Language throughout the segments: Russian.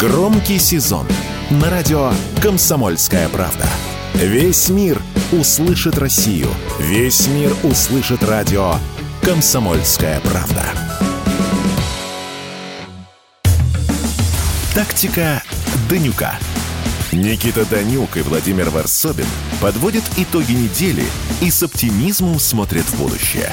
Громкий сезон на радио «Комсомольская правда». Весь мир услышит Россию. Весь мир услышит радио «Комсомольская правда». Тактика Данюка. Никита Данюк и Владимир Варсобин подводят итоги недели и с оптимизмом смотрят в будущее.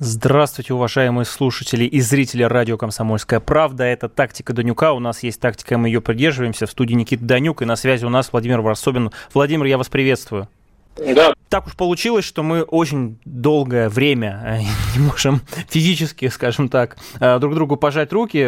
Здравствуйте, уважаемые слушатели и зрители радио «Комсомольская правда». Это «Тактика Данюка». У нас есть тактика, мы ее придерживаемся. В студии Никита Данюк и на связи у нас Владимир Варсобин. Владимир, я вас приветствую. Да. Так уж получилось, что мы очень долгое время э, не можем физически, скажем так, э, друг другу пожать руки.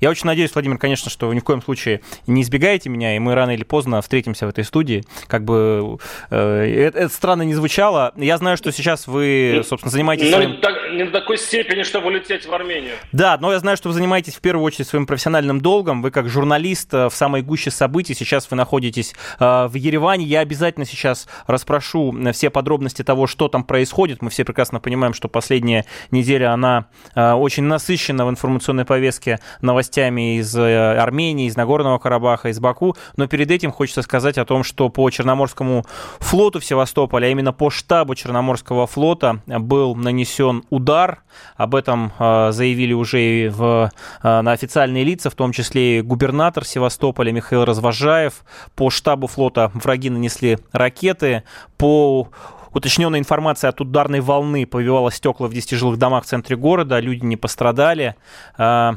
Я очень надеюсь, Владимир, конечно, что вы ни в коем случае не избегаете меня, и мы рано или поздно встретимся в этой студии. Как бы э, это, это странно не звучало. Я знаю, что сейчас вы, собственно, занимаетесь... Ну, своим... не до такой степени, чтобы улететь в Армению. Да, но я знаю, что вы занимаетесь в первую очередь своим профессиональным долгом. Вы как журналист в самой гуще событий. Сейчас вы находитесь в Ереване. Я обязательно сейчас расспрошу прошу все подробности того, что там происходит. Мы все прекрасно понимаем, что последняя неделя, она э, очень насыщена в информационной повестке новостями из э, Армении, из Нагорного Карабаха, из Баку. Но перед этим хочется сказать о том, что по Черноморскому флоту в Севастополе, а именно по штабу Черноморского флота был нанесен удар. Об этом э, заявили уже и в, на официальные лица, в том числе и губернатор Севастополя Михаил Развожаев. По штабу флота враги нанесли ракеты по уточненной информации от ударной волны повивало стекла в 10 жилых домах в центре города, люди не пострадали. А,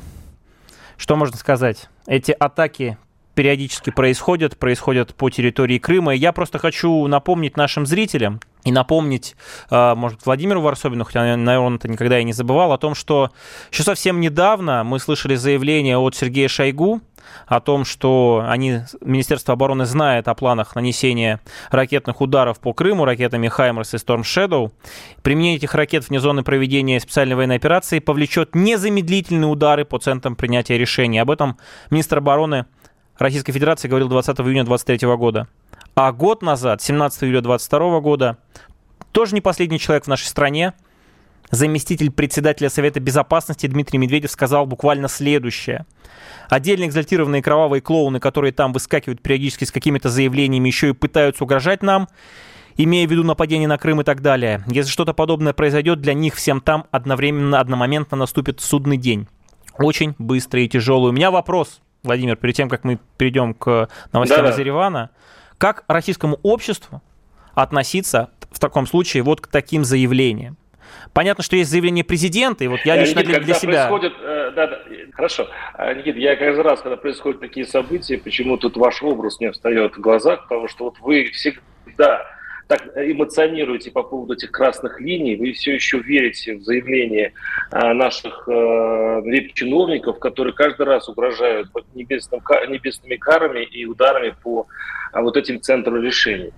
что можно сказать? Эти атаки периодически происходят, происходят по территории Крыма. я просто хочу напомнить нашим зрителям и напомнить, а, может, Владимиру Варсобину, хотя, наверное, он это никогда и не забывал, о том, что еще совсем недавно мы слышали заявление от Сергея Шойгу, о том, что они, Министерство обороны знает о планах нанесения ракетных ударов по Крыму ракетами «Хаймерс» и «Storm Shadow». Применение этих ракет вне зоны проведения специальной военной операции повлечет незамедлительные удары по центрам принятия решений. Об этом министр обороны Российской Федерации говорил 20 июня 2023 года. А год назад, 17 июля 2022 года, тоже не последний человек в нашей стране, заместитель председателя Совета Безопасности Дмитрий Медведев сказал буквально следующее. Отдельно экзальтированные кровавые клоуны, которые там выскакивают периодически с какими-то заявлениями, еще и пытаются угрожать нам, имея в виду нападение на Крым и так далее. Если что-то подобное произойдет, для них всем там одновременно, одномоментно наступит судный день. Очень быстрый и тяжелый. У меня вопрос, Владимир, перед тем, как мы перейдем к новостям да, из Еревана. Как российскому обществу относиться в таком случае вот к таким заявлениям? Понятно, что есть заявление президента, и вот я лично Никит, для, для себя... Происходит, э, да, да, хорошо. А, Никит, я каждый раз, когда происходят такие события, почему тут ваш образ не встает в глазах, потому что вот вы всегда так эмоционируете по поводу этих красных линий, вы все еще верите в заявления а, наших э, чиновников, которые каждый раз угрожают небесным, небесными карами и ударами по а, вот этим центрам решений.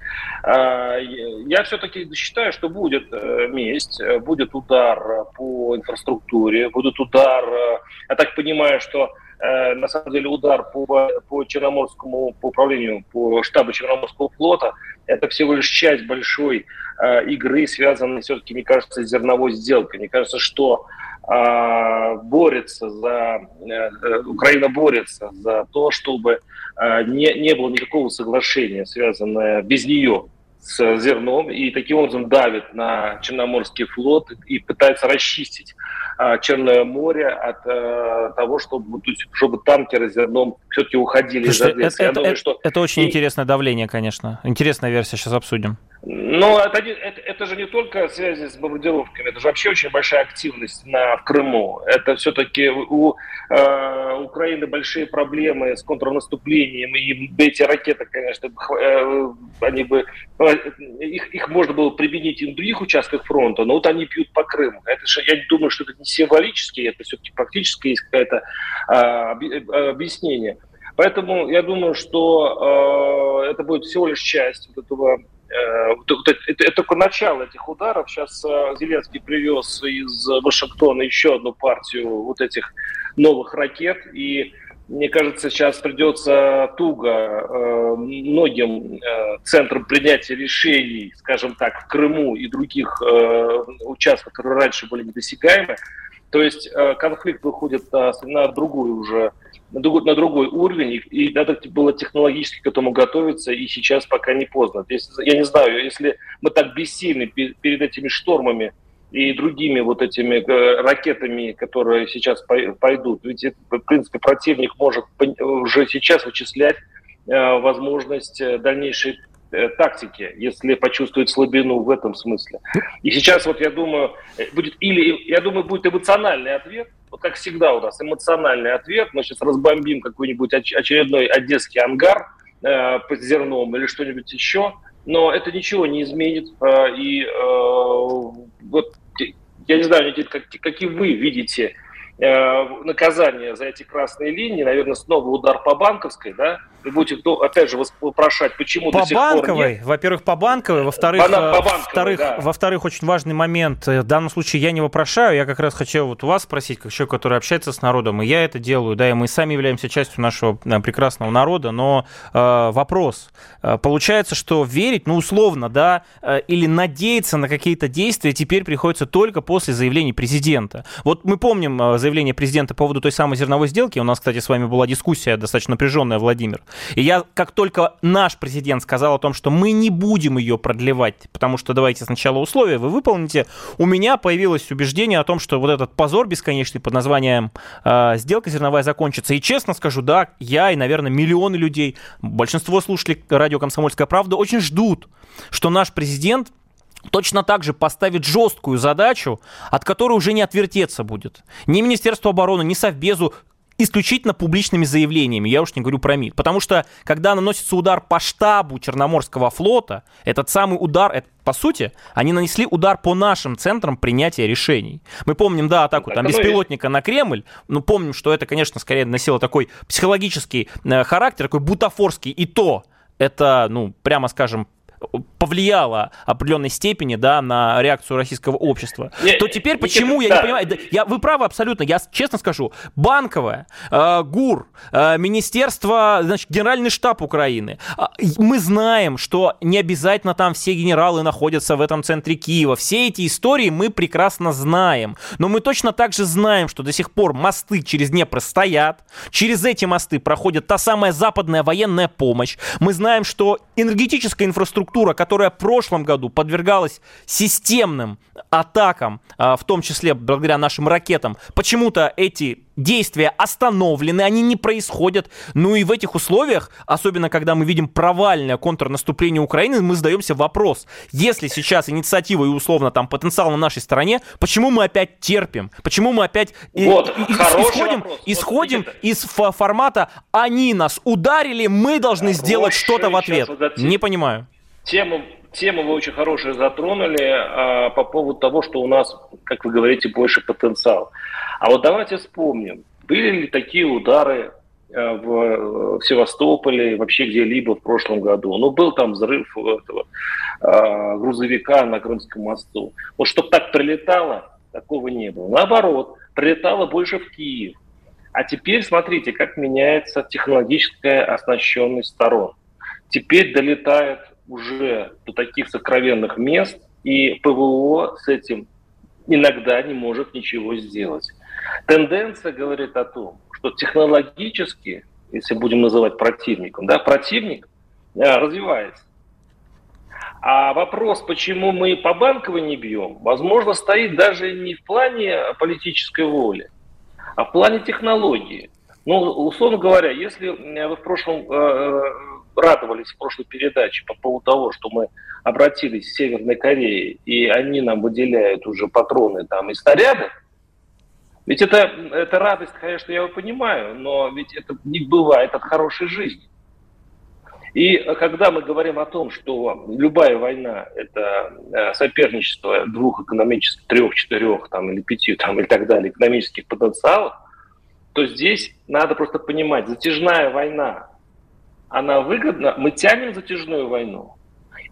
А, я все-таки считаю, что будет э, месть, будет удар по инфраструктуре, будет удар, э, я так понимаю, что Э, на самом деле удар по, по Черноморскому по управлению, по штабу Черноморского флота, это всего лишь часть большой э, игры, связанной все-таки, мне кажется, с зерновой сделкой. Мне кажется, что э, борется за, э, Украина борется за то, чтобы э, не, не было никакого соглашения, связанное без нее с зерном, и таким образом давит на Черноморский флот и пытается расчистить Черное море от а, того, чтобы, чтобы танкеры зерном все-таки уходили Слушайте, из Одессы. Это, это, что... это очень и... интересное давление, конечно. Интересная версия, сейчас обсудим. Но это, это, это же не только связи с бомбардировками, это же вообще очень большая активность на, в Крыму. Это все-таки у э, Украины большие проблемы с контрнаступлением, и эти ракеты, конечно, э, они бы, э, их, их можно было применить и на других участках фронта, но вот они бьют по Крыму. Это же, я думаю, что это не символически, это все-таки практически есть какое-то э, объяснение. Поэтому я думаю, что э, это будет всего лишь часть вот этого Э, это, это только начало этих ударов. Сейчас э, Зеленский привез из Вашингтона еще одну партию вот этих новых ракет. И мне кажется, сейчас придется туго э, многим центрам принятия решений, скажем так, в Крыму и других участках, которые раньше были недосягаемы, То есть э, конфликт выходит на другую уже на другой, на другой уровень, и, надо было технологически к этому готовиться, и сейчас пока не поздно. Если, я не знаю, если мы так бессильны перед этими штормами и другими вот этими э, ракетами, которые сейчас пойдут, ведь, в принципе, противник может уже сейчас вычислять э, возможность э, дальнейшей Э, тактики, если почувствует слабину в этом смысле. И сейчас вот я думаю, э, будет или, я думаю, будет эмоциональный ответ, вот как всегда у нас, эмоциональный ответ, мы сейчас разбомбим какой-нибудь очередной одесский ангар э, под зерном или что-нибудь еще, но это ничего не изменит. Э, и э, вот я не знаю, как, какие вы видите Э, наказание за эти красные линии, наверное, снова удар по банковской, да? Вы будете, ну, опять же, вопрошать, почему по до сих банковой, пор нет. Во-первых, по банковой, во-вторых, по, по банковой, вторых, да. во-вторых, очень важный момент. Э, в данном случае я не вопрошаю, я как раз хочу вот у вас спросить, как человек, который общается с народом, и я это делаю, да, и мы сами являемся частью нашего да, прекрасного народа, но э, вопрос. Э, получается, что верить, ну, условно, да, э, или надеяться на какие-то действия теперь приходится только после заявления президента. Вот мы помним заявление президента по поводу той самой зерновой сделки. У нас, кстати, с вами была дискуссия достаточно напряженная, Владимир. И я, как только наш президент сказал о том, что мы не будем ее продлевать, потому что давайте сначала условия вы выполните, у меня появилось убеждение о том, что вот этот позор бесконечный под названием э, «Сделка зерновая» закончится. И честно скажу, да, я и, наверное, миллионы людей, большинство слушателей радио «Комсомольская правда» очень ждут, что наш президент точно так же поставит жесткую задачу, от которой уже не отвертеться будет. Ни Министерство обороны, ни Совбезу исключительно публичными заявлениями, я уж не говорю про МИД. Потому что, когда наносится удар по штабу Черноморского флота, этот самый удар, это, по сути, они нанесли удар по нашим центрам принятия решений. Мы помним, да, атаку там беспилотника на Кремль, но помним, что это, конечно, скорее носило такой психологический э, характер, такой бутафорский, и то это, ну, прямо скажем, повлияло определенной степени да, на реакцию российского общества, не, то теперь почему, я да. не понимаю, я, вы правы абсолютно, я честно скажу, банковая, э, ГУР, э, Министерство, значит, Генеральный штаб Украины, э, мы знаем, что не обязательно там все генералы находятся в этом центре Киева, все эти истории мы прекрасно знаем, но мы точно так же знаем, что до сих пор мосты через Днепр стоят, через эти мосты проходит та самая западная военная помощь, мы знаем, что энергетическая инфраструктура инфраструктура, которая в прошлом году подвергалась системным атакам, а, в том числе благодаря нашим ракетам, почему-то эти действия остановлены, они не происходят. Ну и в этих условиях, особенно когда мы видим провальное контрнаступление Украины, мы задаемся вопрос, если сейчас инициатива и условно там потенциал на нашей стороне, почему мы опять терпим? Почему мы опять вот, и, исходим, вопрос. исходим вот, из формата «они нас ударили, мы должны сделать что-то в ответ»? Не понимаю. Тему, тему вы очень хорошую затронули а, по поводу того, что у нас, как вы говорите, больше потенциал. А вот давайте вспомним, были ли такие удары а, в, в Севастополе, вообще где-либо в прошлом году. Ну, был там взрыв этого а, грузовика на Крымском мосту. Вот чтобы так прилетало, такого не было. Наоборот, прилетало больше в Киев. А теперь смотрите, как меняется технологическая оснащенность сторон. Теперь долетает уже до таких сокровенных мест, и ПВО с этим иногда не может ничего сделать. Тенденция говорит о том, что технологически, если будем называть противником, да, противник э, развивается. А вопрос, почему мы по банковой не бьем, возможно, стоит даже не в плане политической воли, а в плане технологии. Ну, условно говоря, если вы в прошлом э, радовались в прошлой передаче по поводу того, что мы обратились в Северной Корее, и они нам выделяют уже патроны там и снаряды, ведь это, это радость, конечно, я его понимаю, но ведь это не бывает от хорошей жизни. И когда мы говорим о том, что любая война – это э, соперничество двух экономических, трех, четырех там, или пяти там, и так далее экономических потенциалов, то здесь надо просто понимать, затяжная война она выгодна, мы тянем затяжную войну?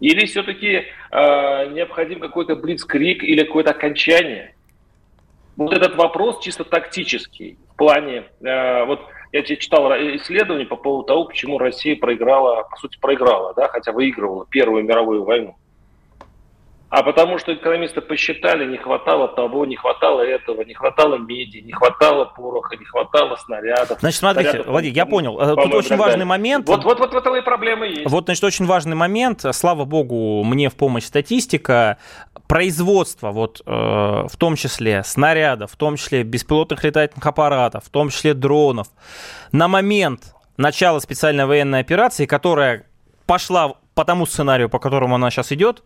Или все-таки э, необходим какой-то блицкрик или какое-то окончание? Вот этот вопрос чисто тактический. В плане, э, вот я тебе читал исследование по поводу того, почему Россия проиграла, по сути, проиграла, да, хотя выигрывала Первую мировую войну. А потому что экономисты посчитали, не хватало того, не хватало этого, не хватало меди, не хватало пороха, не хватало снарядов. Значит, смотрите, снарядов, Владимир, я понял. Э, тут очень важный момент. Вот, вот, вот в этом и проблема есть. Вот, значит, очень важный момент. Слава богу, мне в помощь статистика. Производство, вот, э, в том числе снарядов, в том числе беспилотных летательных аппаратов, в том числе дронов, на момент начала специальной военной операции, которая пошла по тому сценарию, по которому она сейчас идет,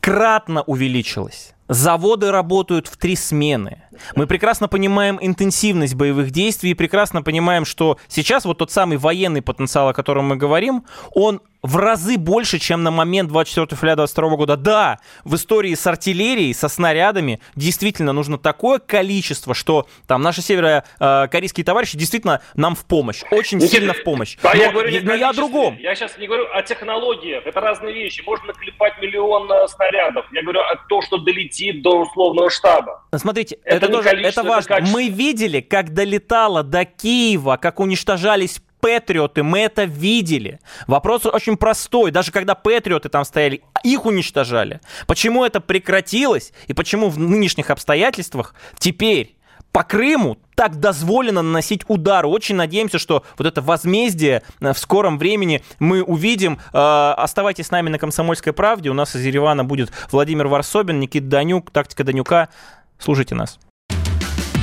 кратно увеличилась. Заводы работают в три смены. Мы прекрасно понимаем интенсивность боевых действий и прекрасно понимаем, что сейчас вот тот самый военный потенциал, о котором мы говорим, он в разы больше, чем на момент 24 февраля 22 года. Да, в истории с артиллерией, со снарядами действительно нужно такое количество, что там наши северокорейские товарищи действительно нам в помощь, очень Никита, сильно в помощь. но, я говорю не но я о другом. Я сейчас не говорю о технологиях, это разные вещи. Можно наклепать миллион э, снарядов. Я говорю о том, что долетит до условного штаба. Смотрите, это, это тоже это важно. Это Мы видели, как долетало до Киева, как уничтожались Патриоты, мы это видели. Вопрос очень простой. Даже когда Патриоты там стояли, их уничтожали. Почему это прекратилось и почему в нынешних обстоятельствах теперь по Крыму так дозволено наносить удары. Очень надеемся, что вот это возмездие э, в скором времени мы увидим. Э, оставайтесь с нами на «Комсомольской правде». У нас из Еревана будет Владимир Варсобин, Никита Данюк, «Тактика Данюка». Слушайте нас.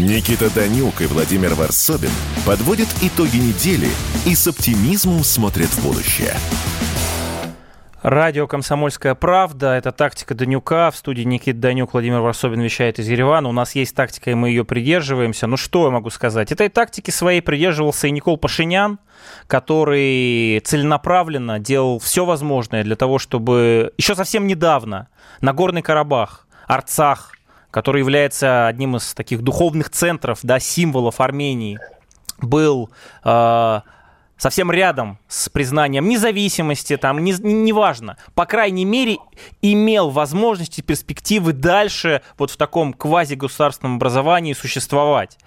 Никита Данюк и Владимир Варсобин подводят итоги недели и с оптимизмом смотрят в будущее. Радио «Комсомольская правда» — это тактика Данюка. В студии Никит Данюк, Владимир Варсобин вещает из Еревана. У нас есть тактика, и мы ее придерживаемся. Ну что я могу сказать? Этой тактики своей придерживался и Никол Пашинян, который целенаправленно делал все возможное для того, чтобы еще совсем недавно на Горный Карабах, Арцах, который является одним из таких духовных центров, да, символов Армении, был э, совсем рядом с признанием независимости, там, не, неважно, по крайней мере, имел возможности, перспективы дальше вот в таком квазигосударственном образовании существовать.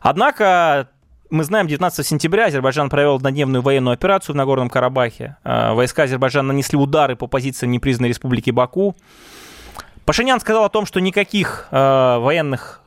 Однако мы знаем, 19 сентября Азербайджан провел однодневную военную операцию в Нагорном Карабахе. Э, войска Азербайджана нанесли удары по позициям непризнанной республики Баку. Пашинян сказал о том, что никаких э, военных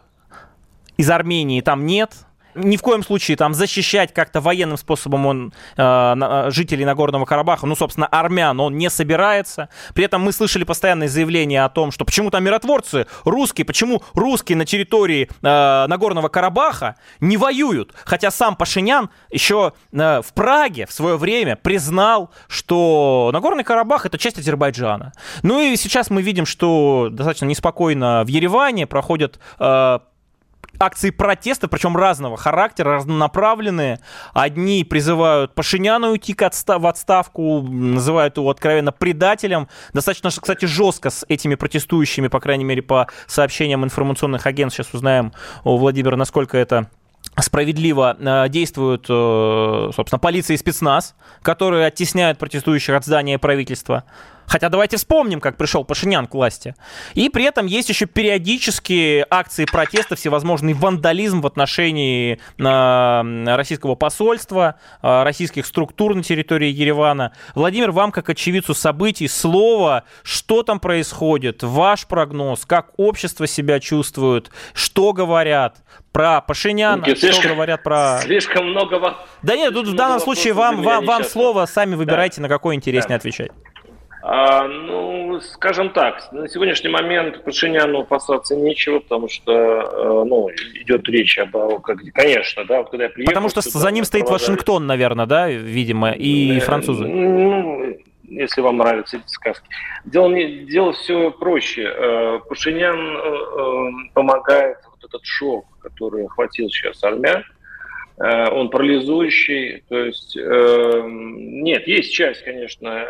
из Армении там нет, ни в коем случае там защищать как-то военным способом он э, э, жителей Нагорного Карабаха, ну, собственно, армян, он не собирается. При этом мы слышали постоянные заявления о том, что почему там миротворцы русские, почему русские на территории э, Нагорного Карабаха не воюют. Хотя сам Пашинян еще э, в Праге в свое время признал, что Нагорный Карабах это часть Азербайджана. Ну и сейчас мы видим, что достаточно неспокойно в Ереване проходят э, акции протеста, причем разного характера, разнонаправленные. Одни призывают Пашиняна уйти в отставку, называют его откровенно предателем. Достаточно, кстати, жестко с этими протестующими, по крайней мере, по сообщениям информационных агентств. Сейчас узнаем у Владимира, насколько это справедливо э, действуют, э, собственно, полиция и спецназ, которые оттесняют протестующих от здания правительства. Хотя давайте вспомним, как пришел Пашинян к власти. И при этом есть еще периодические акции протеста, всевозможный вандализм в отношении э, российского посольства, э, российских структур на территории Еревана. Владимир, вам как очевидцу событий слово, что там происходит, ваш прогноз, как общество себя чувствует, что говорят про Пашиняна, что слишком, говорят про... Слишком много... Да нет, тут в данном случае вам, вам, вам слово, сами выбирайте, да. на какое интереснее да. отвечать. А, ну, скажем так, на сегодняшний момент Пашиняну опасаться нечего, потому что, э, ну, идет речь об, конечно, да, когда я приехал... Потому что сюда, за ним стоит Вашингтон, наверное, да, видимо, и французы. Ну, если вам нравятся эти сказки. Дело, не, дело все проще. Э, Пашинян э, помогает вот этот шок, который охватил сейчас армян, Э, он парализующий. То есть э, нет, есть часть, конечно,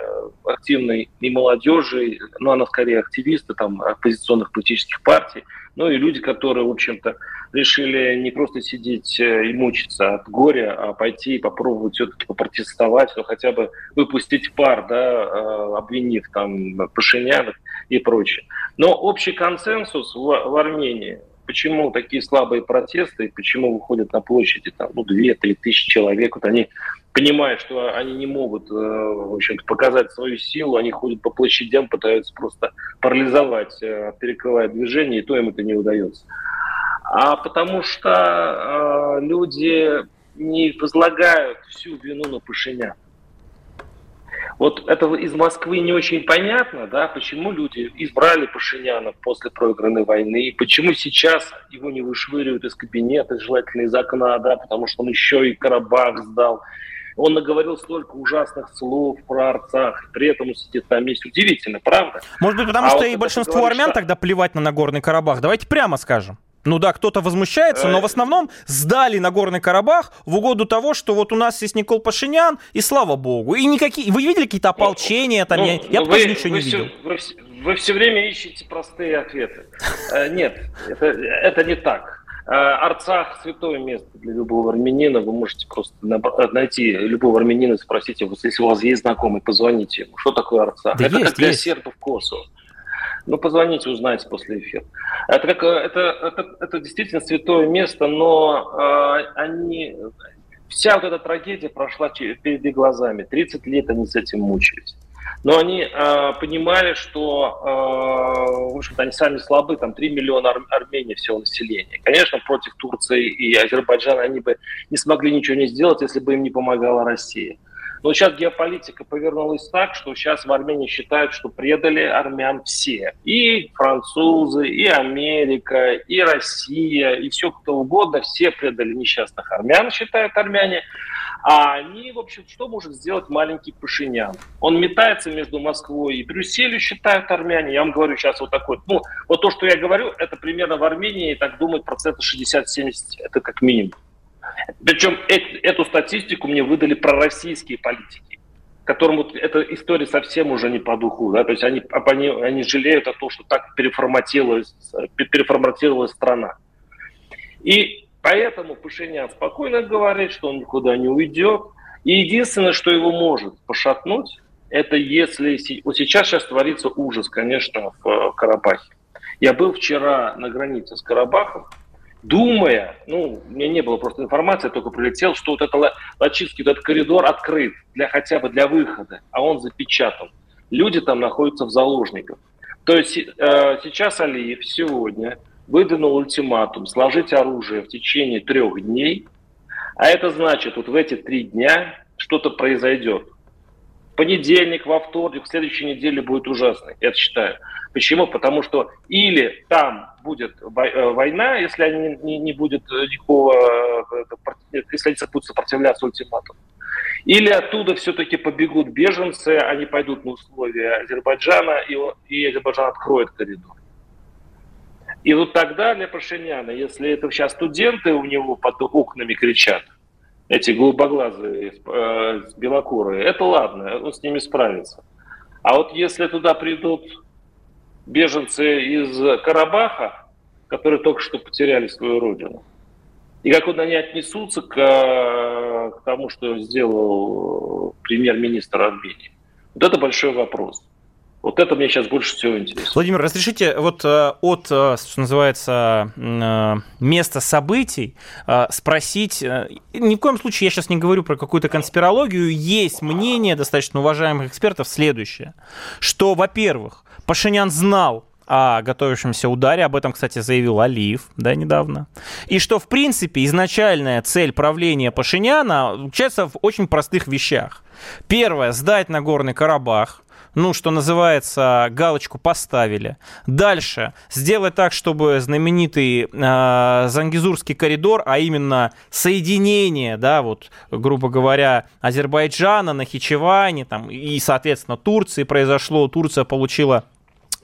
активной и молодежи, но она скорее активисты там оппозиционных политических партий, ну и люди, которые, в общем-то, решили не просто сидеть э, и мучиться от горя, а пойти и попробовать все-таки попротестовать, ну хотя бы выпустить пар, да, обвинив там Пашиняна и прочее. Но общий консенсус в, в Армении – почему такие слабые протесты, почему выходят на площади там, ну, 2-3 тысячи человек. Вот они понимают, что они не могут, э, в общем показать свою силу, они ходят по площадям, пытаются просто парализовать, э, перекрывать движение, и то им это не удается. А потому что э, люди не возлагают всю вину на Пашиняна. Вот это из Москвы не очень понятно, да, почему люди избрали Пашиняна после проигранной войны, почему сейчас его не вышвыривают из кабинета, желательно из окна, да, потому что он еще и Карабах сдал. Он наговорил столько ужасных слов про Арцах, при этом он сидит на месте. Удивительно, правда? Может быть, потому а что вот и большинство говорит, армян что... тогда плевать на Нагорный Карабах. Давайте прямо скажем. Ну да, кто-то возмущается, но в основном сдали Нагорный Карабах в угоду того, что вот у нас есть Никол Пашинян, и слава богу. И никакие... Вы видели какие-то ополчения там? Ну, я я вы, тоже ничего вы не все, видел. Вы, вы все время ищете простые ответы. Э, нет, это, это не так. Э, Арцах – святое место для любого армянина. Вы можете просто найти любого армянина и спросить его, если у вас есть знакомый, позвоните ему. Что такое Арцах? Да это есть, как для есть. сербов Косово. Ну, позвоните, узнайте после эфира. Это, как, это, это, это действительно святое место, но э, они, вся вот эта трагедия прошла перед их глазами. 30 лет они с этим мучились. Но они э, понимали, что, э, в общем-то, они сами слабы, там 3 миллиона ар- Армении всего населения. Конечно, против Турции и Азербайджана они бы не смогли ничего не сделать, если бы им не помогала Россия. Но сейчас геополитика повернулась так, что сейчас в Армении считают, что предали армян все. И французы, и Америка, и Россия, и все кто угодно, все предали несчастных армян, считают армяне. А они, в общем, что может сделать маленький Пашинян? Он метается между Москвой и Брюсселью, считают армяне. Я вам говорю сейчас вот такой. Ну, вот то, что я говорю, это примерно в Армении, так думают, процентов 60-70, это как минимум. Причем эту статистику мне выдали пророссийские политики, которым вот эта история совсем уже не по духу. Да? То есть они, они, они жалеют о том, что так переформатировалась, переформатировалась страна. И поэтому Пашинян спокойно говорит, что он никуда не уйдет. И единственное, что его может пошатнуть, это если... Сейчас, сейчас творится ужас, конечно, в Карабахе. Я был вчера на границе с Карабахом, думая, ну, у меня не было просто информации, только прилетел, что вот это Лачинский, этот коридор открыт для хотя бы для выхода, а он запечатан. Люди там находятся в заложниках. То есть э, сейчас Алиев сегодня выдвинул ультиматум сложить оружие в течение трех дней, а это значит, вот в эти три дня что-то произойдет. Понедельник, во вторник, в следующей неделе будет ужасный, я считаю. Почему? Потому что или там будет э, война, если они не, не будет никакого, э, если они будут сопротивляться ультиматуму. Или оттуда все-таки побегут беженцы, они пойдут на условия Азербайджана, и, и Азербайджан откроет коридор. И вот тогда для Пашиняна, если это сейчас студенты у него под окнами кричат, эти голубоглазые, э, белокурые, это ладно, он с ними справится. А вот если туда придут беженцы из Карабаха, которые только что потеряли свою родину. И как вот они отнесутся к, к тому, что сделал премьер-министр Армении. Вот это большой вопрос. Вот это мне сейчас больше всего интересно. Владимир, разрешите вот э, от, э, что называется, э, места событий спросить, ни в коем случае я сейчас не говорю про какую-то конспирологию, есть мнение достаточно уважаемых экспертов следующее, что, во-первых, Пашинян знал о готовящемся ударе, об этом, кстати, заявил Алиев, да, недавно. И что, в принципе, изначальная цель правления Пашиняна заключается в очень простых вещах. Первое, сдать Нагорный Карабах, ну, что называется, галочку поставили. Дальше сделать так, чтобы знаменитый э, Зангизурский коридор, а именно соединение, да, вот, грубо говоря, Азербайджана, Нахичевани, там, и, соответственно, Турции произошло, Турция получила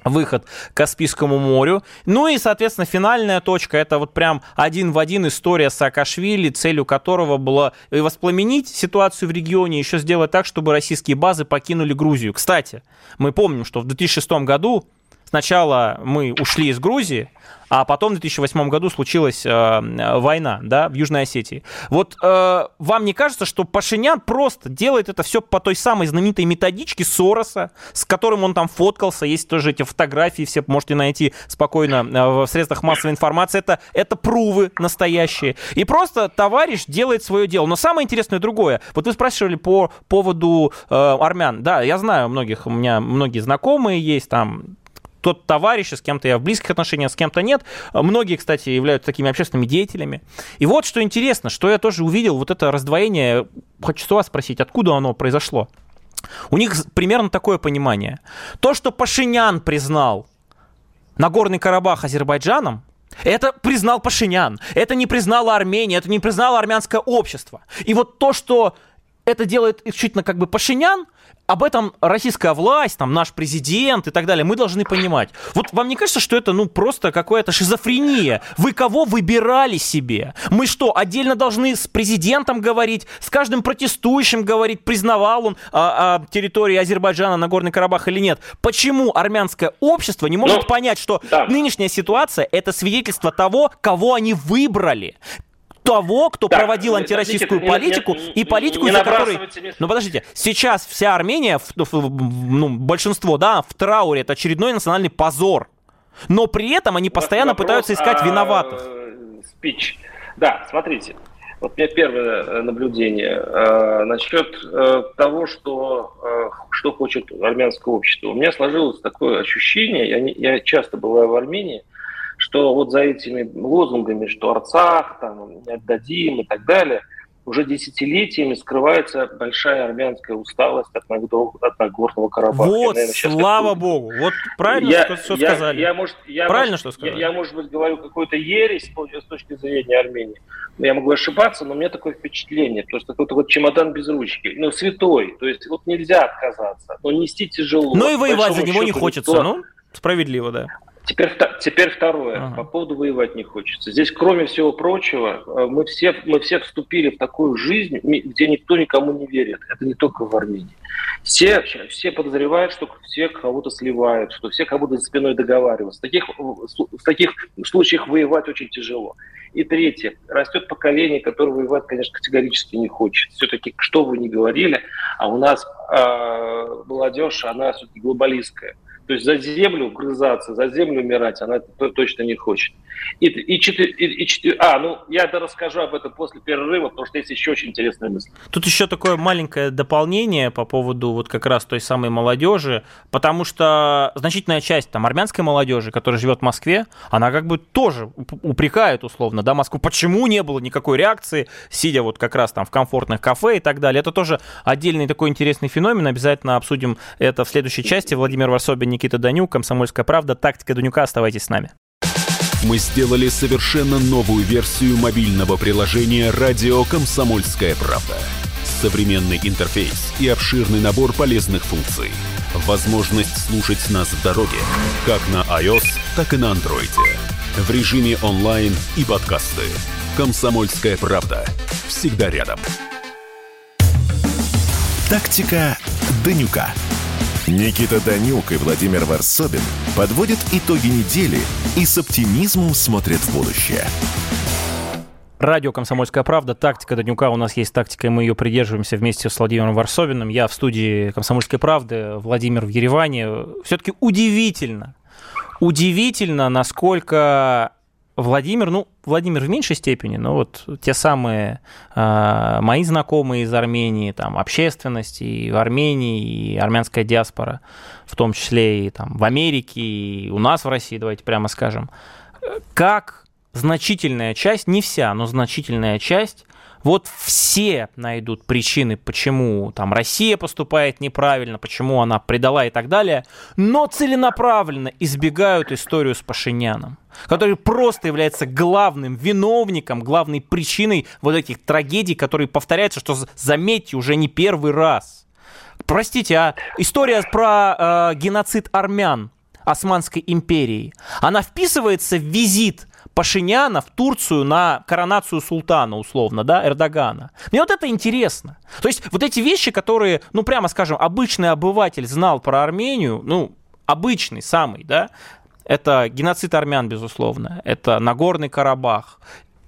выход к Каспийскому морю. Ну и, соответственно, финальная точка, это вот прям один в один история Саакашвили, целью которого было воспламенить ситуацию в регионе, еще сделать так, чтобы российские базы покинули Грузию. Кстати, мы помним, что в 2006 году сначала мы ушли из Грузии, а потом в 2008 году случилась э, война, да, в Южной Осетии. Вот э, вам не кажется, что Пашинян просто делает это все по той самой знаменитой методичке Сороса, с которым он там фоткался, есть тоже эти фотографии, все можете найти спокойно э, в средствах массовой информации, это, это прувы настоящие. И просто товарищ делает свое дело. Но самое интересное другое. Вот вы спрашивали по поводу э, армян. Да, я знаю многих, у меня многие знакомые есть там, тот товарищ, с кем-то я в близких отношениях, с кем-то нет. Многие, кстати, являются такими общественными деятелями. И вот что интересно, что я тоже увидел, вот это раздвоение, хочу вас спросить, откуда оно произошло? У них примерно такое понимание. То, что Пашинян признал Нагорный Карабах Азербайджаном, это признал Пашинян. Это не признала Армения, это не признало армянское общество. И вот то, что это делает исключительно как бы Пашинян, об этом российская власть, там, наш президент и так далее, мы должны понимать. Вот вам не кажется, что это, ну, просто какая-то шизофрения? Вы кого выбирали себе? Мы что, отдельно должны с президентом говорить, с каждым протестующим говорить, признавал он а, а, территории Азербайджана, Нагорный Карабах или нет? Почему армянское общество не может ну, понять, что да. нынешняя ситуация – это свидетельство того, кого они выбрали? Того, кто так, проводил антироссийскую Никита, политику не, не, и политику, из-за которой... Ну, подождите, сейчас вся Армения, ну, большинство, да, в трауре, это очередной национальный позор. Но при этом они постоянно вопрос, пытаются искать виноватых. Спич. Да, смотрите. Вот у меня первое э, наблюдение э, насчет э, того, что, э, что хочет армянское общество. У меня сложилось такое ощущение, я, не, я часто бываю в Армении, что вот за этими лозунгами, что Арцах, там, не отдадим и так далее, уже десятилетиями скрывается большая армянская усталость от, от Нагорного Карабаха. Вот, я, наверное, слава такой... богу, вот правильно я, что, что я, сказали. Я, может, я, правильно, может, что сказали. Я, я, может быть, говорю какой-то ересь с точки зрения Армении. Я могу ошибаться, но у меня такое впечатление, то что какой-то вот чемодан без ручки, ну, святой, то есть вот нельзя отказаться, но нести тяжело. Ну и воевать за него не хочется, ну, справедливо, да. Теперь, теперь второе. Ага. По поводу воевать не хочется. Здесь, кроме всего прочего, э, мы все, мы все вступили в такую жизнь, где никто никому не верит. Это не только в Армении. Все, все подозревают, что все кого-то сливают, что все кого-то за спиной договариваются. В таких, в таких случаях воевать очень тяжело. И третье. Растет поколение, которое воевать, конечно, категорически не хочет. Все-таки, что вы ни говорили, а у нас э, молодежь, она все-таки глобалистская. То есть за землю грызаться, за землю умирать она точно не хочет. И, и, и, и а, ну, я это расскажу об этом после перерыва, потому что есть еще очень интересная мысль. Тут еще такое маленькое дополнение по поводу вот как раз той самой молодежи, потому что значительная часть там армянской молодежи, которая живет в Москве, она как бы тоже упрекает условно, да, Москву, почему не было никакой реакции, сидя вот как раз там в комфортных кафе и так далее. Это тоже отдельный такой интересный феномен, обязательно обсудим это в следующей части. Владимир Варсобин, Никита Данюк, Комсомольская правда, тактика Данюка, оставайтесь с нами мы сделали совершенно новую версию мобильного приложения «Радио Комсомольская правда». Современный интерфейс и обширный набор полезных функций. Возможность слушать нас в дороге, как на iOS, так и на Android. В режиме онлайн и подкасты. «Комсомольская правда». Всегда рядом. Тактика Данюка. Никита Данюк и Владимир Варсобин подводят итоги недели и с оптимизмом смотрят в будущее. Радио «Комсомольская правда», тактика Данюка. У нас есть тактика, и мы ее придерживаемся вместе с Владимиром Варсобиным. Я в студии «Комсомольской правды», Владимир в Ереване. Все-таки удивительно, удивительно, насколько Владимир, ну, Владимир в меньшей степени, но вот те самые э, мои знакомые из Армении, там, общественность и в Армении, и армянская диаспора, в том числе и там в Америке, и у нас в России, давайте прямо скажем, как значительная часть, не вся, но значительная часть вот все найдут причины, почему там Россия поступает неправильно, почему она предала и так далее, но целенаправленно избегают историю с Пашиняном, который просто является главным виновником, главной причиной вот этих трагедий, которые повторяются, что, заметьте, уже не первый раз. Простите, а история про э, геноцид армян Османской империи, она вписывается в визит Пашиняна в Турцию на коронацию султана, условно, да, Эрдогана. Мне вот это интересно. То есть вот эти вещи, которые, ну, прямо скажем, обычный обыватель знал про Армению, ну, обычный самый, да, это геноцид армян, безусловно, это Нагорный Карабах,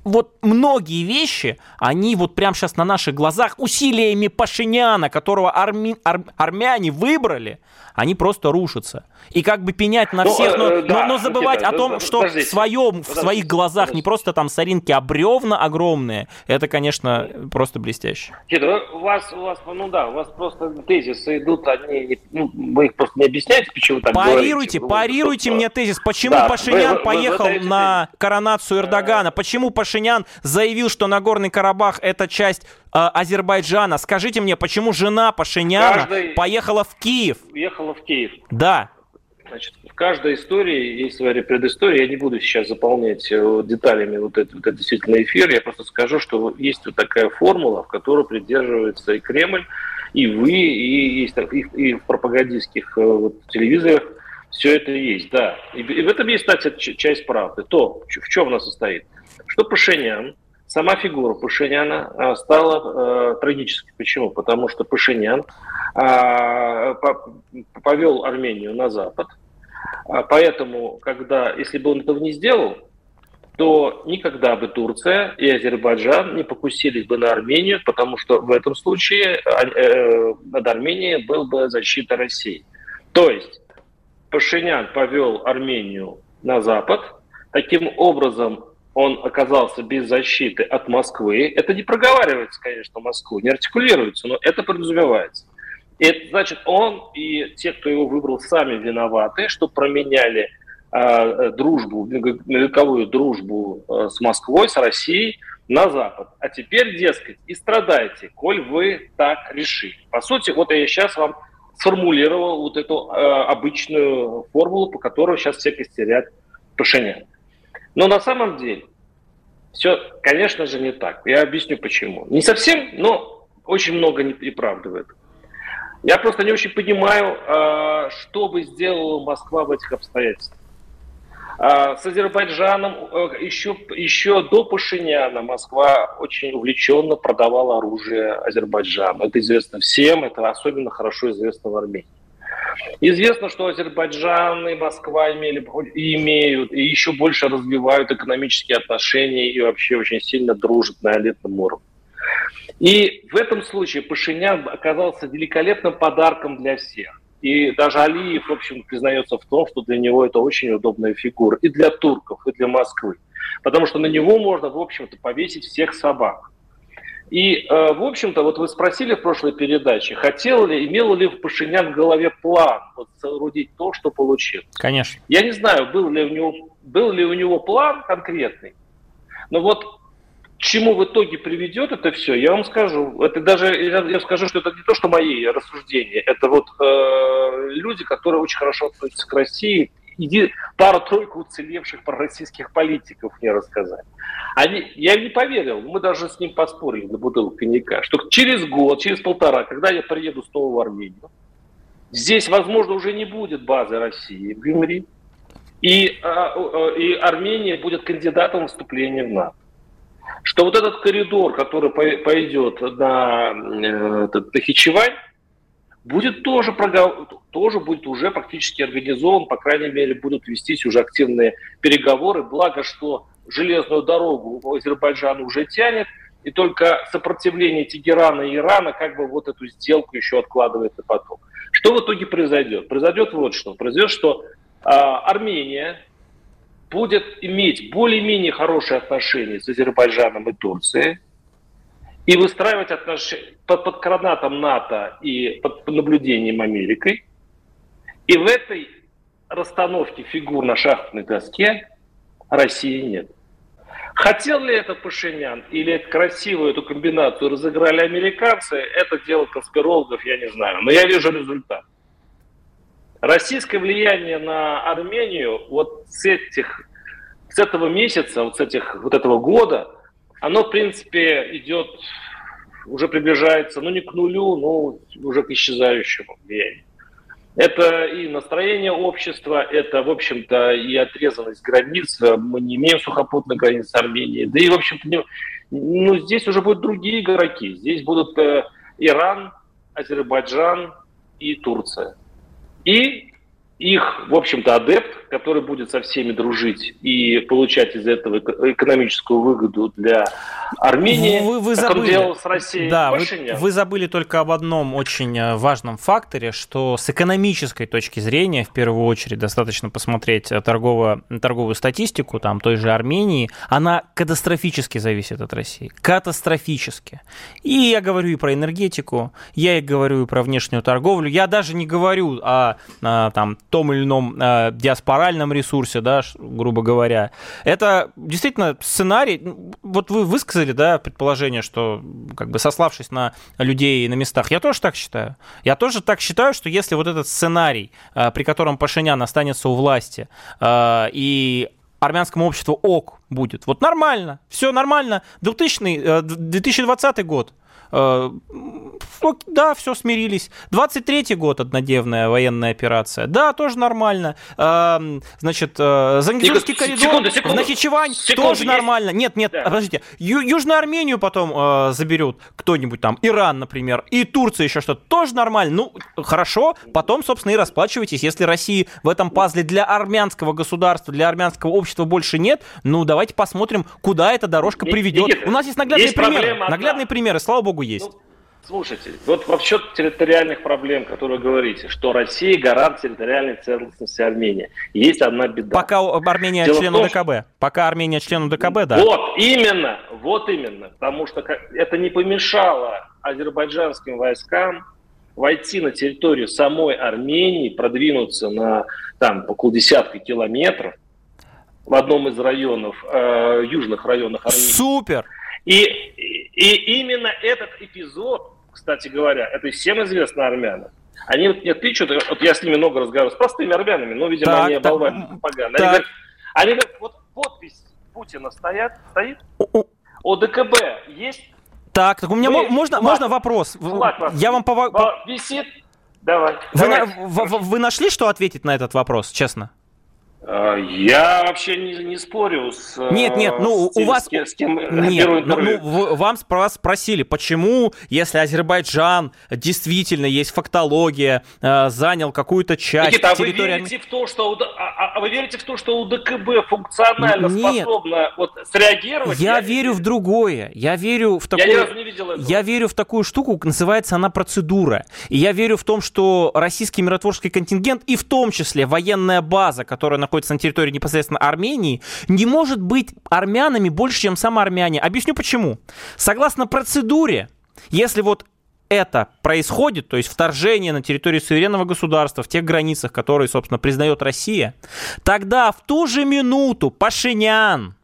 вот многие вещи, они вот прямо сейчас на наших глазах усилиями Пашиняна, которого арми, ар, армяне выбрали, они просто рушатся. И как бы пенять на ну, всех, но, э, да, но, но забывать о том, что подождите, в, своем, в своих глазах подождите. не просто там соринки, а бревна огромные, это, конечно, просто блестяще. Никита, у вас, у вас, ну да, у вас просто тезисы идут, они, ну, вы их просто не объясняете, почему так Парируйте, говорите. парируйте мне тезис, почему да, Пашинян вы, поехал вы, вы, на коронацию Эрдогана, почему Пашинян заявил, что Нагорный Карабах это часть э, Азербайджана. Скажите мне, почему жена Пашиняна Каждый... поехала в Киев? Уехала в Киев. Да. Значит, в каждой истории есть своя предыстория. Я не буду сейчас заполнять э, деталями вот этот, вот этот действительно эфир. Я просто скажу, что есть вот такая формула, в которой придерживается и Кремль, и вы, и, и, и в пропагандистских э, вот, телевизорах все это есть, да. И, и в этом есть, кстати, часть правды. То, в чем она состоит. Что Пашинян, сама фигура Пашиняна э, стала э, трагической. Почему? Потому что Пашинян э, повел Армению на Запад. А поэтому, когда, если бы он этого не сделал, то никогда бы Турция и Азербайджан не покусились бы на Армению, потому что в этом случае э, над Арменией был бы защита России. То есть Пашинян повел Армению на Запад, таким образом он оказался без защиты от Москвы. Это не проговаривается, конечно, Москву, не артикулируется, но это подразумевается. И это значит, он и те, кто его выбрал, сами виноваты, что променяли э, дружбу, вековую дружбу э, с Москвой, с Россией на Запад. А теперь, дескать, и страдайте, коль вы так решили. По сути, вот я сейчас вам сформулировал вот эту э, обычную формулу, по которой сейчас все костерят Пашинян. Но на самом деле все, конечно же, не так. Я объясню почему. Не совсем, но очень много неправды в этом. Я просто не очень понимаю, а, что бы сделала Москва в этих обстоятельствах. А, с Азербайджаном еще, э, еще до Пашиняна Москва очень увлеченно продавала оружие Азербайджану. Это известно всем, это особенно хорошо известно в Армении. Известно, что Азербайджан и Москва имели, имеют, и еще больше развивают экономические отношения и вообще очень сильно дружат на элитном уровне. И в этом случае Пашинян оказался великолепным подарком для всех. И даже Алиев, в общем, признается в том, что для него это очень удобная фигура. И для турков, и для Москвы. Потому что на него можно, в общем-то, повесить всех собак. И, э, в общем-то, вот вы спросили в прошлой передаче, хотел ли, имел ли в Пашинян в голове план вот, соорудить то, что получилось? Конечно. Я не знаю, был ли у него, был ли у него план конкретный, но вот к чему в итоге приведет это все, я вам скажу. Это даже, я скажу, что это не то, что мои рассуждения, это вот э, люди, которые очень хорошо относятся к России, иди пару-тройку уцелевших пророссийских политиков мне рассказать. Они, я не поверил, мы даже с ним поспорили на бутылку коньяка, что через год, через полтора, когда я приеду снова в Армению, здесь, возможно, уже не будет базы России в Гюмри, и, а, и Армения будет кандидатом вступления в НАТО. Что вот этот коридор, который пойдет на, э, на Хичевань, будет тоже, тоже будет уже практически организован, по крайней мере, будут вестись уже активные переговоры. Благо, что железную дорогу Азербайджан уже тянет, и только сопротивление Тегерана и Ирана как бы вот эту сделку еще откладывает на потом. Что в итоге произойдет? Произойдет вот что. Произойдет, что э, Армения будет иметь более-менее хорошие отношения с Азербайджаном и Турцией, и выстраивать отношения под, под гранатом НАТО и под наблюдением Америкой. И в этой расстановке фигур на шахматной доске России нет. Хотел ли это Пашинян или красивую эту комбинацию разыграли американцы, это дело конспирологов, я не знаю. Но я вижу результат. Российское влияние на Армению вот с этих с этого месяца, вот с этих вот этого года – оно, в принципе, идет, уже приближается, ну, не к нулю, но уже к исчезающему влиянию. Это и настроение общества, это, в общем-то, и отрезанность границ. Мы не имеем сухопутных границ Армении. Да и, в общем-то, ну, здесь уже будут другие игроки. Здесь будут э, Иран, Азербайджан и Турция. И их, в общем-то, адепт, который будет со всеми дружить и получать из этого экономическую выгоду для Армении, вы, вы как забыли. он делал с Россией. Да, вы, вы забыли только об одном очень э, важном факторе, что с экономической точки зрения, в первую очередь, достаточно посмотреть э, торгово, торговую статистику там, той же Армении, она катастрофически зависит от России. Катастрофически. И я говорю и про энергетику, я и говорю и про внешнюю торговлю, я даже не говорю о, о там, том или ином э, диаспоральном ресурсе, да, грубо говоря. Это действительно сценарий. Ну, вот вы высказали, да, предположение, что как бы сославшись на людей на местах, я тоже так считаю. Я тоже так считаю, что если вот этот сценарий, э, при котором Пашинян останется у власти, э, и армянскому обществу ок будет. Вот нормально, все нормально. 2000, 2020 э, год. Э, да, все, смирились. 23-й год однодневная военная операция. Да, тоже нормально. Эм, значит, э, Зангизурский коридор секунду, секунду, в Нахичевань секунду, тоже есть. нормально. Нет, нет, да. подождите. Ю- Южную Армению потом э, заберут кто-нибудь там. Иран, например. И Турция еще что-то. Тоже нормально. Ну, хорошо. Потом, собственно, и расплачивайтесь. Если России в этом пазле для армянского государства, для армянского общества больше нет, ну, давайте посмотрим, куда эта дорожка приведет. Никита, У нас есть наглядные есть примеры. Наглядные примеры, слава богу, есть. Ну, слушайте, вот в счет территориальных проблем, которые вы говорите, что Россия гарант территориальной целостности Армении. Есть одна беда. Пока Армения Дело член том, УДКБ. Пока Армения член УДКБ, да. Вот именно, вот именно. Потому что это не помешало азербайджанским войскам войти на территорию самой Армении, продвинуться на там полдесятка километров в одном из районов, э, южных районов Армении. Супер! И, и именно этот эпизод, кстати говоря, это всем известно армянам. Они вот мне тычут, вот я с ними много разговариваю, с простыми армянами, но, видимо, так, они оболваны поганые. Они говорят, они говорят, вот подпись Путина стоят, стоит, ОДКБ есть? Так, так у меня вы, можно, флаг, можно вопрос? Флаг я вам по... Висит? Давай. Вы, на, вы, вы нашли, что ответить на этот вопрос, честно? А, я вообще не, не спорю с Нет, нет, ну с, у вас... С, с кем нет, ну, ну, вам спросили, почему, если Азербайджан действительно есть фактология, э, занял какую-то часть Никита, территории... а вы верите в то, что, а, а, а вы верите в то, что УДКБ функционально нет. способна вот, среагировать? Я, я верю в другое. Я верю в такую... Я ни разу не видел этого. Я верю в такую штуку, называется она процедура. И я верю в том, что российский миротворческий контингент, и в том числе военная база, которая находится находится на территории непосредственно Армении, не может быть армянами больше, чем сам армяне. Объясню почему. Согласно процедуре, если вот это происходит, то есть вторжение на территорию суверенного государства в тех границах, которые, собственно, признает Россия, тогда в ту же минуту Пашинян,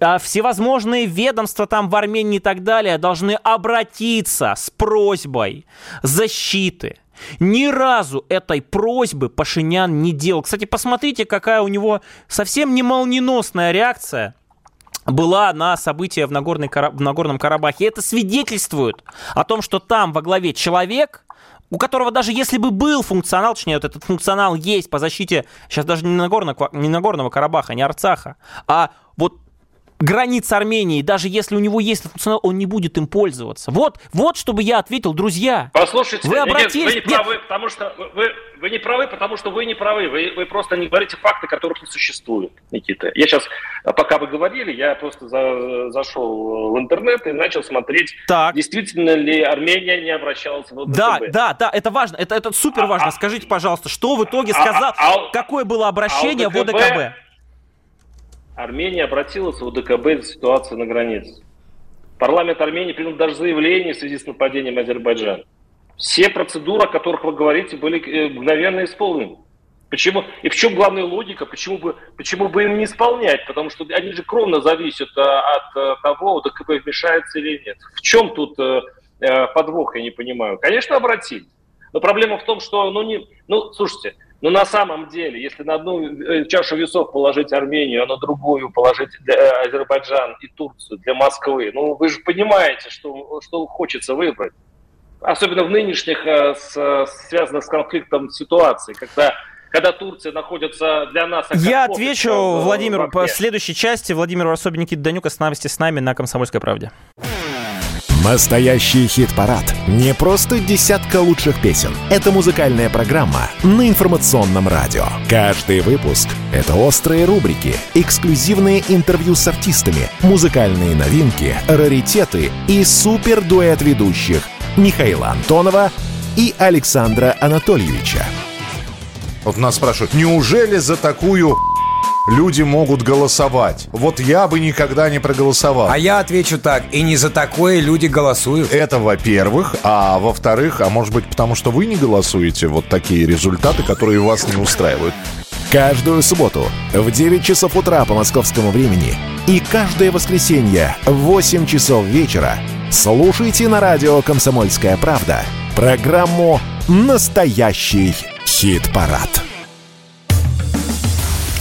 а всевозможные ведомства там в Армении и так далее должны обратиться с просьбой защиты, ни разу этой просьбы Пашинян не делал. Кстати, посмотрите, какая у него совсем не молниеносная реакция была на события в, Нагорной, в Нагорном Карабахе. Это свидетельствует о том, что там во главе человек, у которого даже если бы был функционал, точнее, вот этот функционал есть по защите, сейчас даже не Нагорного, не Нагорного Карабаха, не Арцаха, а вот границ Армении, даже если у него есть функционал, он не будет им пользоваться. Вот, вот чтобы я ответил, друзья. Послушайте, вы обратились... Нет, вы не правы, нет. потому что вы, вы не правы, потому что вы не правы. Вы, вы просто не говорите факты, которых не существует, Никита. Я сейчас, пока вы говорили, я просто за, зашел в интернет и начал смотреть, так. действительно ли Армения не обращалась в ОДКБ. Да, да, да, это важно, это, это супер важно. А, а, Скажите, пожалуйста, что в итоге а, сказал, а, а, какое было обращение а ОДКБ, в ОДКБ? Армения обратилась в УДКБ из ситуации на границе. Парламент Армении принял даже заявление в связи с нападением Азербайджана. Все процедуры, о которых вы говорите, были э, мгновенно исполнены. Почему? И в чем главная логика? Почему бы, почему бы им не исполнять? Потому что они же кровно зависят э, от э, того, УДКБ вмешается или нет. В чем тут подвох, я не понимаю. Конечно, обратились. Но проблема в том, что, ну, не, ну, слушайте, но на самом деле, если на одну э, чашу весов положить Армению, а на другую положить э, Азербайджан и Турцию для Москвы, ну вы же понимаете, что, что хочется выбрать. особенно в нынешних, э, с, связанных с конфликтом ситуации, когда когда Турция находится для нас... Я отвечу, Владимиру, по следующей части. Владимир Варсобин, Никита Данюк, оставайтесь с нами на «Комсомольской правде». Настоящий хит-парад. Не просто десятка лучших песен. Это музыкальная программа на информационном радио. Каждый выпуск — это острые рубрики, эксклюзивные интервью с артистами, музыкальные новинки, раритеты и супер-дуэт ведущих Михаила Антонова и Александра Анатольевича. Вот нас спрашивают, неужели за такую люди могут голосовать. Вот я бы никогда не проголосовал. А я отвечу так, и не за такое люди голосуют. Это во-первых, а во-вторых, а может быть потому, что вы не голосуете, вот такие результаты, которые вас не устраивают. Каждую субботу в 9 часов утра по московскому времени и каждое воскресенье в 8 часов вечера слушайте на радио «Комсомольская правда» программу «Настоящий хит-парад».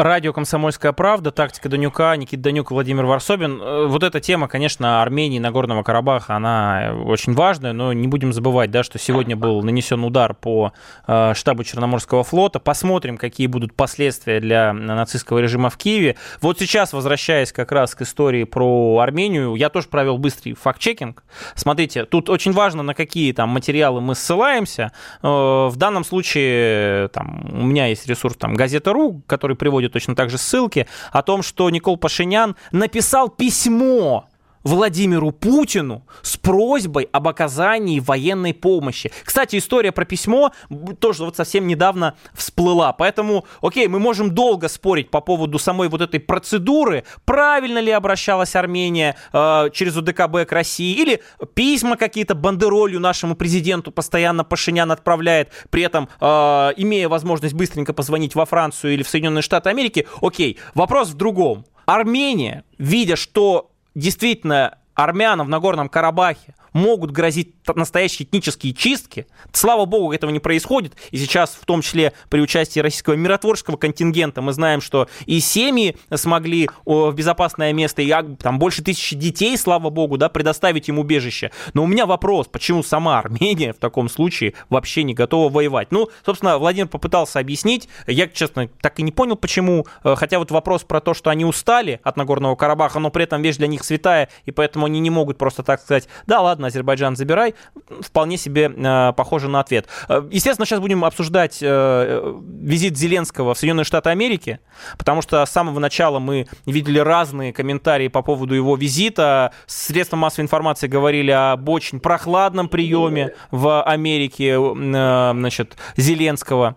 Радио «Комсомольская правда», тактика Данюка, Никита Данюк, Владимир Варсобин. Э, вот эта тема, конечно, Армении, Нагорного Карабаха, она очень важная, но не будем забывать, да, что сегодня был нанесен удар по э, штабу Черноморского флота. Посмотрим, какие будут последствия для нацистского режима в Киеве. Вот сейчас, возвращаясь как раз к истории про Армению, я тоже провел быстрый факт-чекинг. Смотрите, тут очень важно, на какие там материалы мы ссылаемся. Э, в данном случае там, у меня есть ресурс там Газета.ру, который приводит точно так же ссылки, о том, что Никол Пашинян написал письмо Владимиру Путину с просьбой об оказании военной помощи. Кстати, история про письмо тоже вот совсем недавно всплыла. Поэтому, окей, мы можем долго спорить по поводу самой вот этой процедуры, правильно ли обращалась Армения э, через УДКБ к России, или письма какие-то бандеролью нашему президенту постоянно Пашинян отправляет, при этом э, имея возможность быстренько позвонить во Францию или в Соединенные Штаты Америки. Окей, вопрос в другом. Армения, видя, что действительно армянам в Нагорном Карабахе могут грозить настоящие этнические чистки. Слава богу, этого не происходит. И сейчас, в том числе при участии российского миротворческого контингента, мы знаем, что и семьи смогли в безопасное место, и там больше тысячи детей, слава богу, да, предоставить им убежище. Но у меня вопрос, почему сама Армения в таком случае вообще не готова воевать? Ну, собственно, Владимир попытался объяснить. Я, честно, так и не понял, почему. Э, хотя вот вопрос про то, что они устали от Нагорного Карабаха, но при этом вещь для них святая, и поэтому они не могут просто так сказать, да, ладно, Азербайджан забирай, вполне себе э, похоже на ответ. Э, естественно, сейчас будем обсуждать э, визит Зеленского в Соединенные Штаты Америки, потому что с самого начала мы видели разные комментарии по поводу его визита. Средства массовой информации говорили об очень прохладном приеме в Америке э, значит, Зеленского.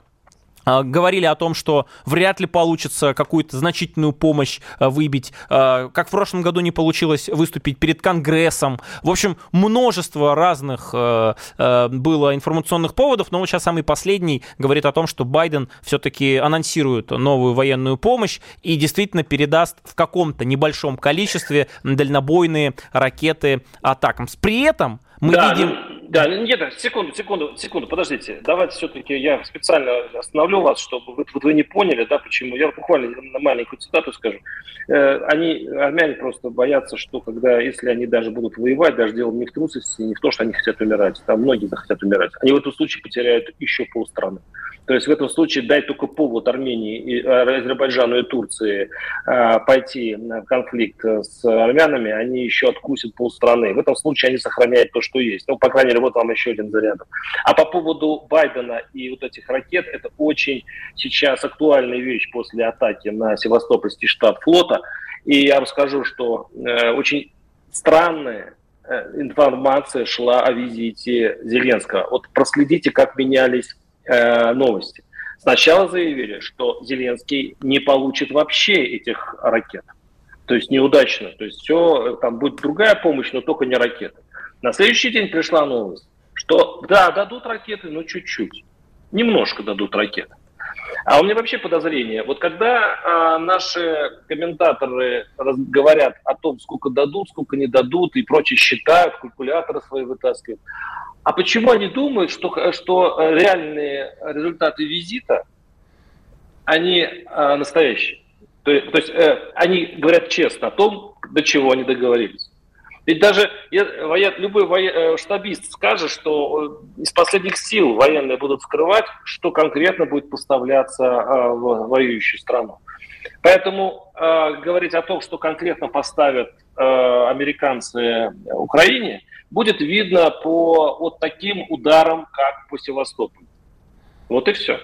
А, говорили о том, что вряд ли получится какую-то значительную помощь а, выбить, а, как в прошлом году не получилось выступить перед Конгрессом. В общем, множество разных было информационных поводов, но вот сейчас самый последний говорит о том, что Байден все-таки анонсирует новую военную помощь и действительно передаст в каком-то небольшом количестве дальнобойные ракеты атакам. При этом мы да, видим... Да, нет, секунду, секунду, секунду, подождите. Давайте все-таки я специально остановлю вас, чтобы вы, вы не поняли, да, почему. Я буквально на маленькую цитату скажу. Э, они, армяне просто боятся, что когда, если они даже будут воевать, даже дело не в трусости, не в том, что они хотят умирать, там многие хотят умирать, они в этом случае потеряют еще полстраны. То есть в этом случае дай только повод Армении, и, э, Азербайджану и Турции э, пойти в конфликт с армянами, они еще откусят полстраны. В этом случае они сохраняют то, что есть. Ну, по крайней мере, вот вам еще один зарядок. А по поводу Байдена и вот этих ракет, это очень сейчас актуальная вещь после атаки на Севастопольский штаб флота. И я вам скажу, что э, очень странная э, информация шла о визите Зеленского. Вот проследите, как менялись э, новости. Сначала заявили, что Зеленский не получит вообще этих ракет. То есть неудачно. То есть все, там будет другая помощь, но только не ракеты. На следующий день пришла новость, что да, дадут ракеты, но чуть-чуть. Немножко дадут ракеты. А у меня вообще подозрение, вот когда а, наши комментаторы говорят о том, сколько дадут, сколько не дадут и прочее считают, калькуляторы свои вытаскивают, а почему они думают, что, что реальные результаты визита они э, настоящие. То, то есть э, они говорят честно о том, до чего они договорились. Ведь даже любой э, штабист скажет, что э, из последних сил военные будут скрывать, что конкретно будет поставляться э, в воюющую страну. Поэтому говорить о том, что конкретно поставят американцы Украине, будет видно по вот таким ударам, как по Севастополю. Вот и все.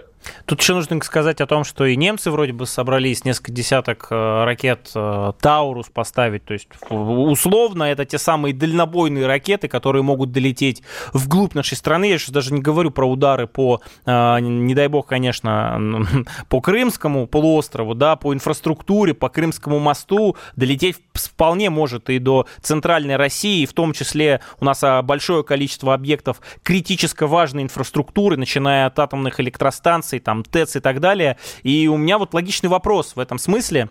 Тут еще нужно сказать о том, что и немцы вроде бы собрались несколько десяток э, ракет э, Таурус поставить. То есть условно это те самые дальнобойные ракеты, которые могут долететь вглубь нашей страны. Я сейчас даже не говорю про удары по, э, не дай бог, конечно, по Крымскому полуострову, да, по инфраструктуре, по Крымскому мосту. Долететь вполне может и до центральной России, в том числе у нас большое количество объектов критически важной инфраструктуры, начиная от атомных электростанций, станций, там, ТЭЦ и так далее. И у меня вот логичный вопрос в этом смысле.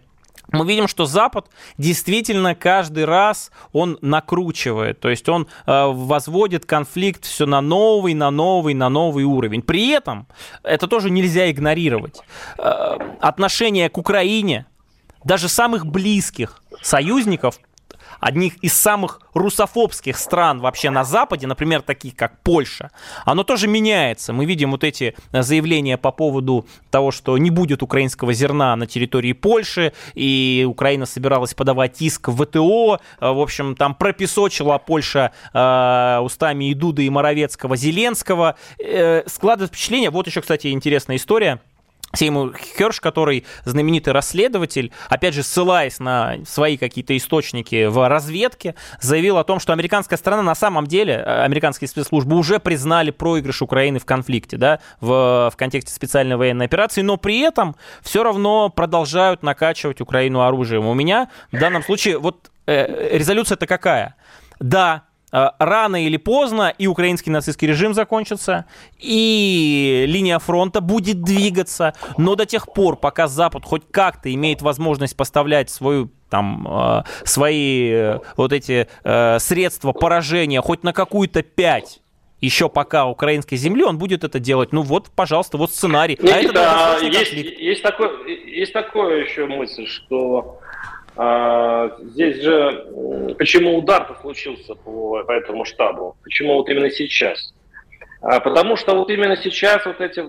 Мы видим, что Запад действительно каждый раз он накручивает, то есть он э, возводит конфликт все на новый, на новый, на новый уровень. При этом это тоже нельзя игнорировать. Э, отношение к Украине даже самых близких союзников одних из самых русофобских стран вообще на Западе, например, таких как Польша, оно тоже меняется. Мы видим вот эти заявления по поводу того, что не будет украинского зерна на территории Польши, и Украина собиралась подавать иск в ВТО. В общем, там пропесочила Польша э, устами и Дуды, и Моровецкого, Зеленского. Э, складывает впечатление, вот еще, кстати, интересная история, Сеймур Херш, который знаменитый расследователь, опять же, ссылаясь на свои какие-то источники в разведке, заявил о том, что американская страна на самом деле, э, американские спецслужбы уже признали проигрыш Украины в конфликте, да, в, в контексте специальной военной операции, но при этом все равно продолжают накачивать Украину оружием. У меня в данном случае вот э, резолюция-то какая? Да, рано или поздно и украинский нацистский режим закончится, и линия фронта будет двигаться, но до тех пор, пока Запад хоть как-то имеет возможность поставлять свою там э, свои э, вот эти средства поражения хоть на какую-то пять еще пока украинской земли, он будет это делать. Ну вот, пожалуйста, вот сценарий. Нет, а да, это есть, есть, такой, есть такое еще мысль, что здесь же почему удар-то случился по, по этому штабу? Почему вот именно сейчас? А, потому что вот именно сейчас вот эти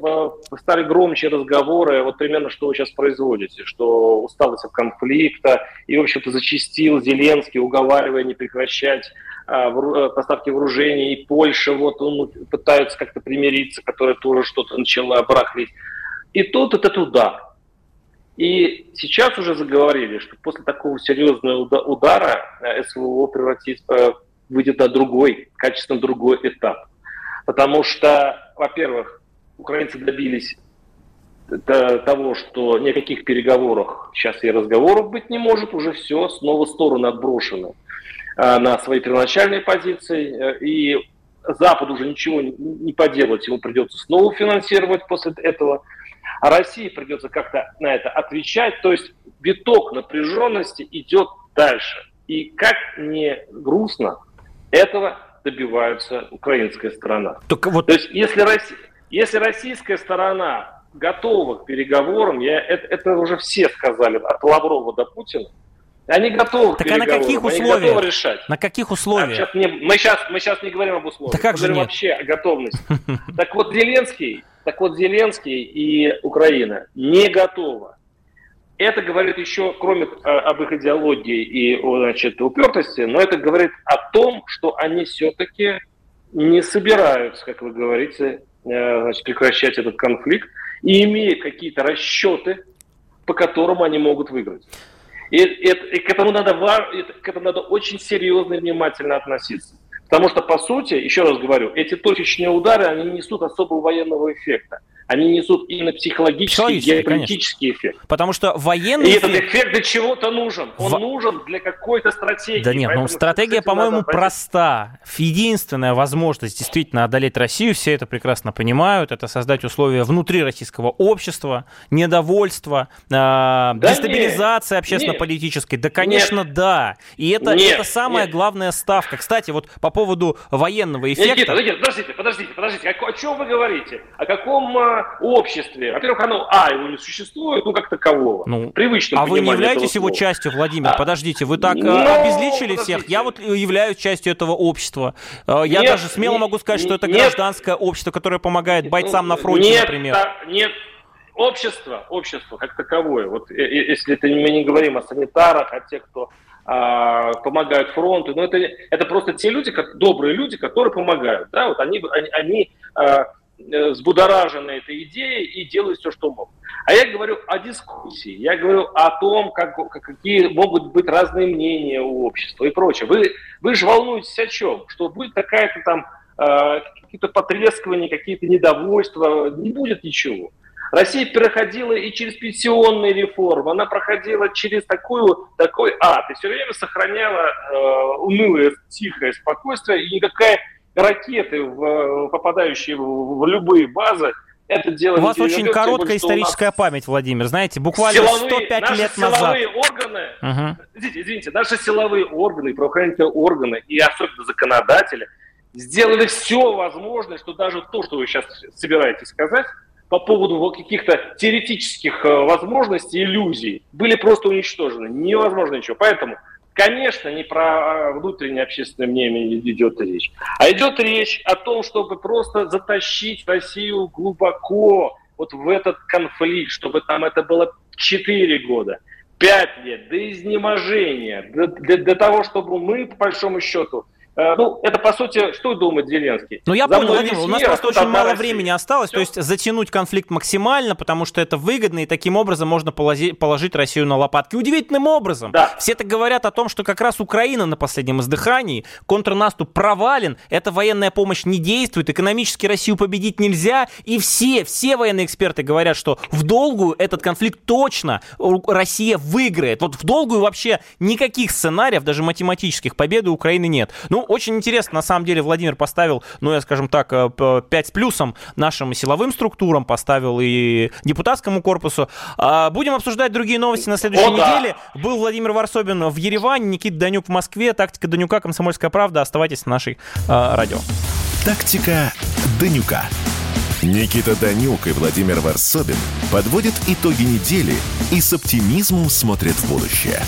стали громче разговоры, вот примерно что вы сейчас производите, что усталость от конфликта, и, в общем-то, зачистил Зеленский, уговаривая не прекращать а, э, поставки вооружений, и Польша, вот он пытается как-то примириться, которая тоже что-то начала барахлить. И тут этот удар – и сейчас уже заговорили, что после такого серьезного удара э, СВО превратится, э, выйдет на другой, качественно другой этап. Потому что, во-первых, украинцы добились того, что ни о каких переговорах сейчас и разговоров быть не может, уже все, снова стороны отброшены э, на свои первоначальные позиции, и Запад уже ничего не поделать, ему придется снова финансировать после этого – а России придется как-то на это отвечать. То есть виток напряженности идет дальше. И как не грустно, этого добивается украинская сторона. Только вот... То есть если, Россия, если российская сторона готова к переговорам, я, это, это уже все сказали, от Лаврова до Путина, они готовы так к а на каких условиях? они готовы решать. На каких условиях? А сейчас не, мы, сейчас, мы сейчас не говорим об условиях, да как мы же говорим нет? вообще о готовности. Так вот, Зеленский так вот, Зеленский и Украина не готовы. Это говорит еще, кроме э, об их идеологии и значит, упертости, но это говорит о том, что они все-таки не собираются, как вы говорите, э, значит, прекращать этот конфликт и имеют какие-то расчеты, по которым они могут выиграть. И, и, и к, этому надо, к этому надо очень серьезно и внимательно относиться. Потому что, по сути, еще раз говорю, эти точечные удары, они не несут особого военного эффекта они несут именно психологический, геополитический эффект. Потому что военный И эффект... этот эффект для чего-то нужен. Он в... нужен для какой-то стратегии. Да нет, ну стратегия, по-моему, проста. Единственная возможность действительно одолеть Россию, все это прекрасно понимают, это создать условия внутри российского общества, недовольства, э, да дестабилизации общественно-политической. Да, конечно, нет. да. И это, нет, это самая нет. главная ставка. Кстати, вот по поводу военного эффекта... Никита, Никита, подождите, подождите, подождите. О, о чем вы говорите? О каком обществе. Во-первых, оно, а, его не существует, ну, как такового. Ну, а вы не являетесь его частью, Владимир? А, Подождите, вы так ну, обезличили подождите. всех. Я вот являюсь частью этого общества. Я нет, даже смело нет, могу сказать, что это нет, гражданское общество, которое помогает бойцам на фронте, нет, например. Нет, общество, общество как таковое, вот если это мы не говорим о санитарах, о тех, кто а, помогают фронту, но это, это просто те люди, как, добрые люди, которые помогают, да, вот они, они, они а, э, взбудоражены этой идеей и делают все, что могут. А я говорю о дискуссии, я говорю о том, как, какие могут быть разные мнения у общества и прочее. Вы, вы же волнуетесь о чем? Что будет какая-то там э, какие-то потрескивания, какие-то недовольства, не будет ничего. Россия переходила и через пенсионные реформы, она проходила через такую, такой ад, и все время сохраняла э, унылое, тихое спокойствие, и никакая ракеты, в, попадающие в, в любые базы, это дело У вас очень короткая историческая нас... память, Владимир. Знаете, буквально силовые, 105 наши лет назад. силовые органы, угу. извините, извините, наши силовые органы, правоохранительные органы и особенно законодатели сделали все возможное, что даже то, что вы сейчас собираетесь сказать, по поводу каких-то теоретических э, возможностей, иллюзий, были просто уничтожены. Невозможно ничего. Поэтому, конечно, не про внутреннее общественное мнение идет речь, а идет речь о том, чтобы просто затащить Россию глубоко вот в этот конфликт, чтобы там это было 4 года, 5 лет, до изнеможения, для, для, для того, чтобы мы, по большому счету, ну, это, по сути, что думает Зеленский? Ну, я За понял, Владимир, у нас просто очень мало России. времени осталось, Все. то есть затянуть конфликт максимально, потому что это выгодно, и таким образом можно положить, положить Россию на лопатки. Удивительным образом. Да. Все так говорят о том, что как раз Украина на последнем издыхании, контрнаступ провален, эта военная помощь не действует, экономически Россию победить нельзя, и все, все военные эксперты говорят, что в долгую этот конфликт точно Россия выиграет. Вот в долгую вообще никаких сценариев, даже математических, победы Украины нет. Ну, очень интересно, на самом деле, Владимир поставил, ну, я, скажем так, 5 э, с плюсом нашим силовым структурам, поставил и депутатскому корпусу. А, будем обсуждать другие новости на следующей О, неделе. Да. Был Владимир Варсобин в Ереване, Никита Данюк в Москве. Тактика Данюка, Комсомольская правда. Оставайтесь на нашей э, радио. Тактика Данюка. Никита Данюк и Владимир Варсобин подводят итоги недели и с оптимизмом смотрят в будущее.